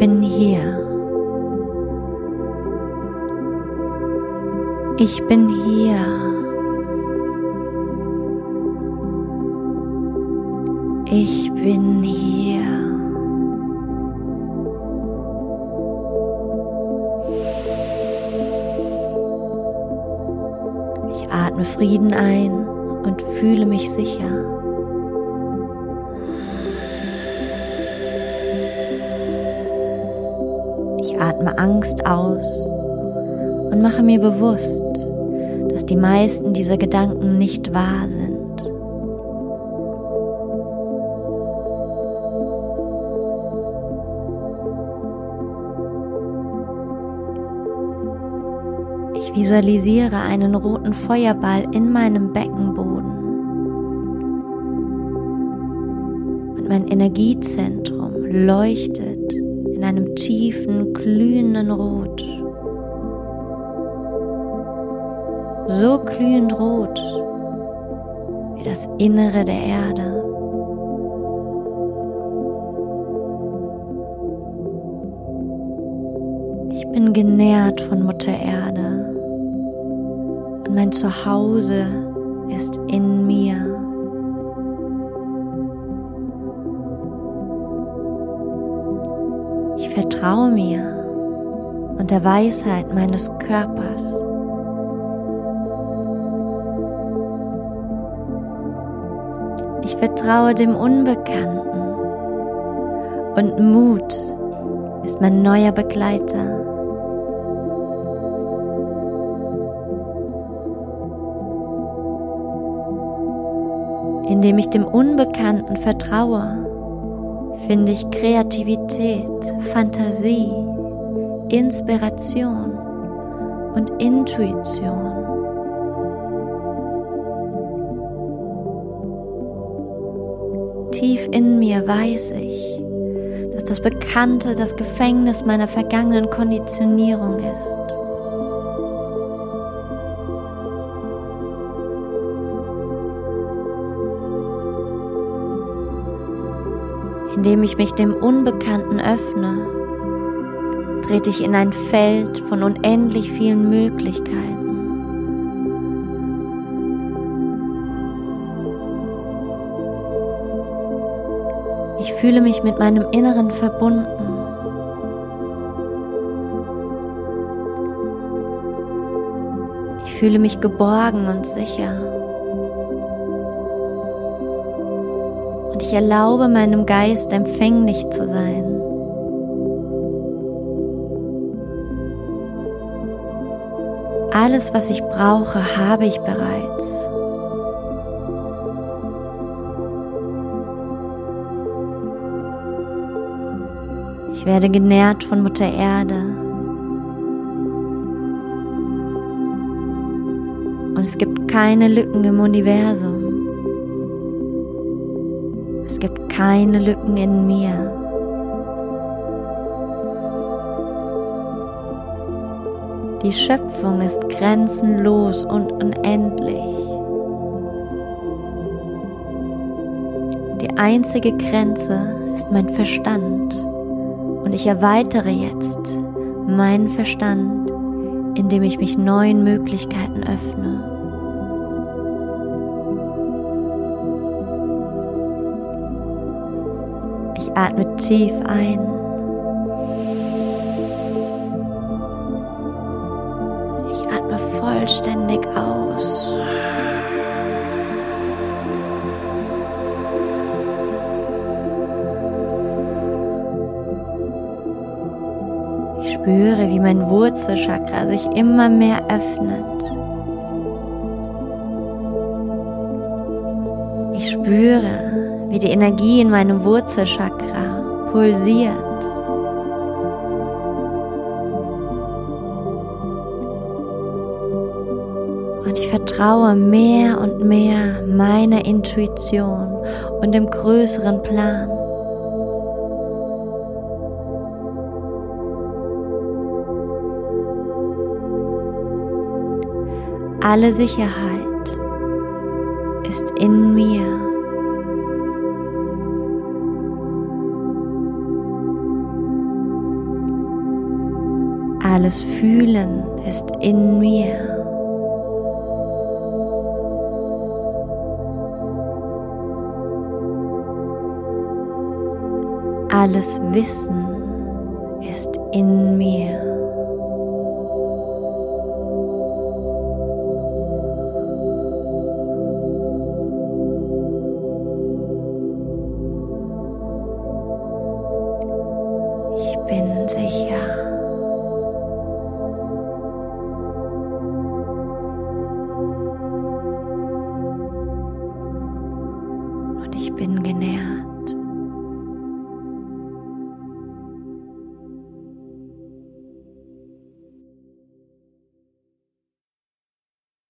bin hier. Ich bin hier. Ich bin hier. Ich atme Frieden ein und fühle mich sicher. Atme Angst aus und mache mir bewusst, dass die meisten dieser Gedanken nicht wahr sind. Ich visualisiere einen roten Feuerball in meinem Beckenboden. Und mein Energiezentrum leuchtet in einem tiefen, glühenden Rot. so glühend rot wie das Innere der Erde. Ich bin genährt von Mutter Erde und mein Zuhause ist in mir. Vertraue mir und der Weisheit meines Körpers. Ich vertraue dem Unbekannten und Mut ist mein neuer Begleiter. Indem ich dem Unbekannten vertraue, finde ich Kreativität, Fantasie, Inspiration und Intuition. Tief in mir weiß ich, dass das Bekannte das Gefängnis meiner vergangenen Konditionierung ist. Indem ich mich dem Unbekannten öffne, trete ich in ein Feld von unendlich vielen Möglichkeiten. Ich fühle mich mit meinem Inneren verbunden. Ich fühle mich geborgen und sicher. Ich erlaube meinem Geist empfänglich zu sein. Alles, was ich brauche, habe ich bereits. Ich werde genährt von Mutter Erde. Und es gibt keine Lücken im Universum. Es gibt keine Lücken in mir. Die Schöpfung ist grenzenlos und unendlich. Die einzige Grenze ist mein Verstand. Und ich erweitere jetzt meinen Verstand, indem ich mich neuen Möglichkeiten öffne. Atme tief ein. Ich atme vollständig aus. spüre, wie mein Wurzelchakra sich immer mehr öffnet. Ich spüre, wie die Energie in meinem Wurzelchakra pulsiert. Und ich vertraue mehr und mehr meiner Intuition und dem größeren Plan. Alle Sicherheit ist in mir. Alles Fühlen ist in mir. Alles Wissen ist in mir. Ich bin sicher. und ich bin genährt.